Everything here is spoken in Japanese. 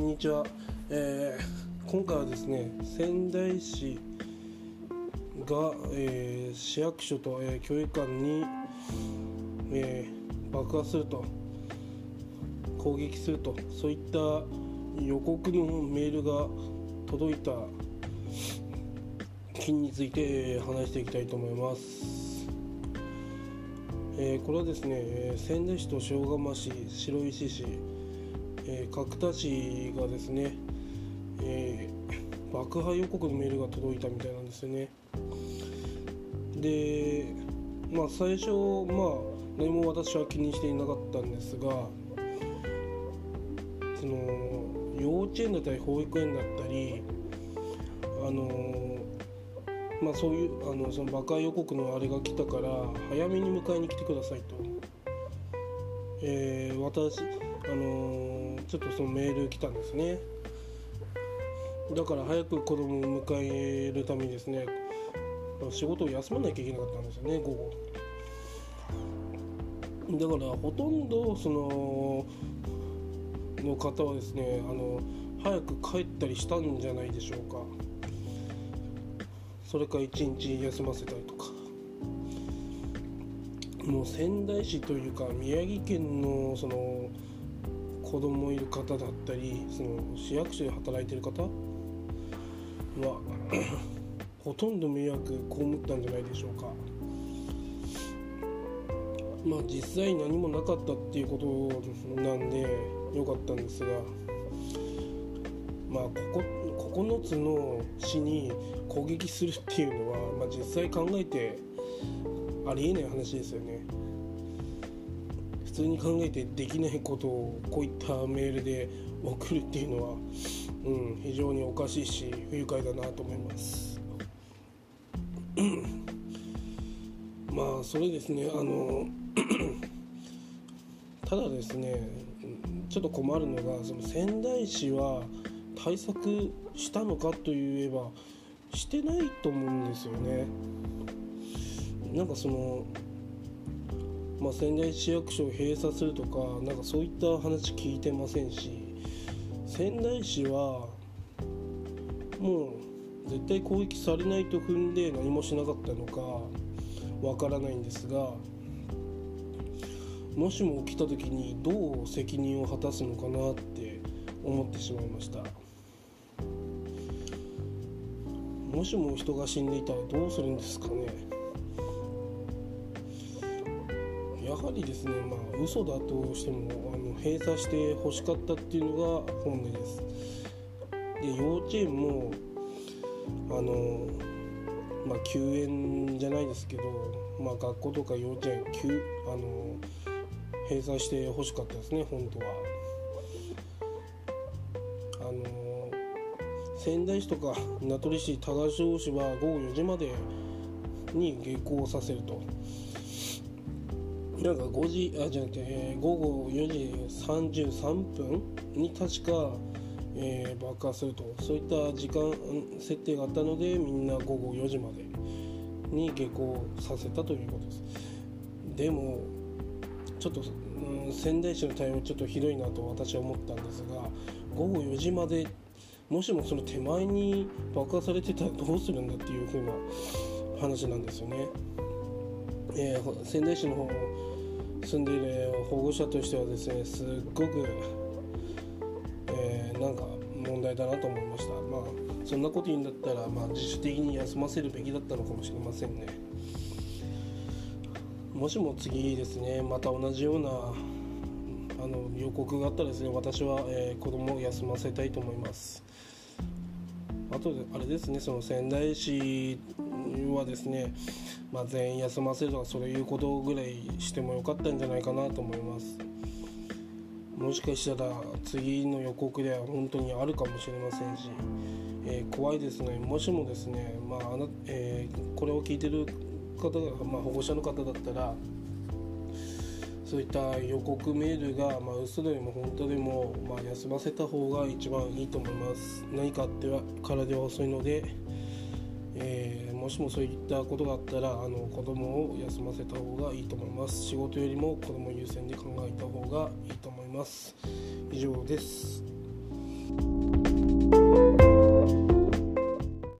んにちは、えー、今回はですね仙台市が、えー、市役所と、えー、教育館に、えー、爆破すると攻撃するとそういった予告のメールが届いた件について、えー、話していきたいと思います、えー、これはですね、えー、仙台市と塩釜市白石市え、角田市がですね、えー、爆破予告のメールが届いたみたいなんですよね。でまあ最初まあ何も私は気にしていなかったんですがその幼稚園だったり保育園だったりあのまあそういうあのその爆破予告のあれが来たから早めに迎えに来てくださいと、えー、私あのちょっとそのメール来たんですね。だから早く子供を迎えるためにですね仕事を休まなきゃいけなかったんですよね午後。だからほとんどそのの方はですねあの早く帰ったりしたんじゃないでしょうか。それか一日休ませたりとか。もう仙台市というか宮城県のその子供いる方だったりその市役所で働いてる方は ほとんど迷惑被ったんじゃないでしょうかまあ実際何もなかったっていうことなんで良かったんですがまあここ9つの市に攻撃するっていうのは、まあ、実際考えてありえない話ですよね。普通に考えてできないことをこういったメールで送るっていうのは、うん、非常におかしいし不愉快だなと思います。まあそれですねあの ただですねちょっと困るのがその仙台市は対策したのかといえばしてないと思うんですよね。なんかそのまあ、仙台市役所を閉鎖するとかなんかそういった話聞いてませんし仙台市はもう絶対攻撃されないと踏んで何もしなかったのかわからないんですがもしも起きた時にどう責任を果たすのかなって思ってしまいました。もしも人が死んでいたらどうするんですかね。はりですねまあ嘘だとしてもあの閉鎖して欲しかったっていうのが本音です。で幼稚園もあのまあ休園じゃないですけど、まあ、学校とか幼稚園休あの閉鎖して欲しかったですね本当は。あの仙台市とか名取市多賀城市は午後4時までに下校させると。なんか5時あじゃなくて、えー、午後4時33分に確か、えー、爆破するとそういった時間設定があったのでみんな午後4時までに下校させたということですでもちょっと、うん、仙台市の対応ちょっとひどいなと私は思ったんですが午後4時までもしもその手前に爆破されてたらどうするんだっていう風な話なんですよね。えー、仙台市の方住んでいる保護者としてはですねすっごく、えー、なんか問題だなと思いました。まあそんなこと言うんだったら、まあ、自主的に休ませるべきだったのかもしれませんね。もしも次ですねまた同じようなあの予告があったらですね私は、えー、子供を休ませたいと思います。あとあれですねその仙台市はですね、まあ、全員休ませるとかそういうことぐらいしてもよかったんじゃないかなと思います。もしかしたら次の予告では本当にあるかもしれませんし、えー、怖いですね。もしもですね、まああなえー、これを聞いてる方が、まあ、保護者の方だったらそういった予告メールが、まあ、嘘でも本当でも、まあ、休ませた方が一番いいと思います。何かあってはからでは遅いので、えー、もしもそういったことがあったらあの子供を休ませた方がいいと思います。仕事よりも子供優先で考えた方がいいと思います。以上ですます。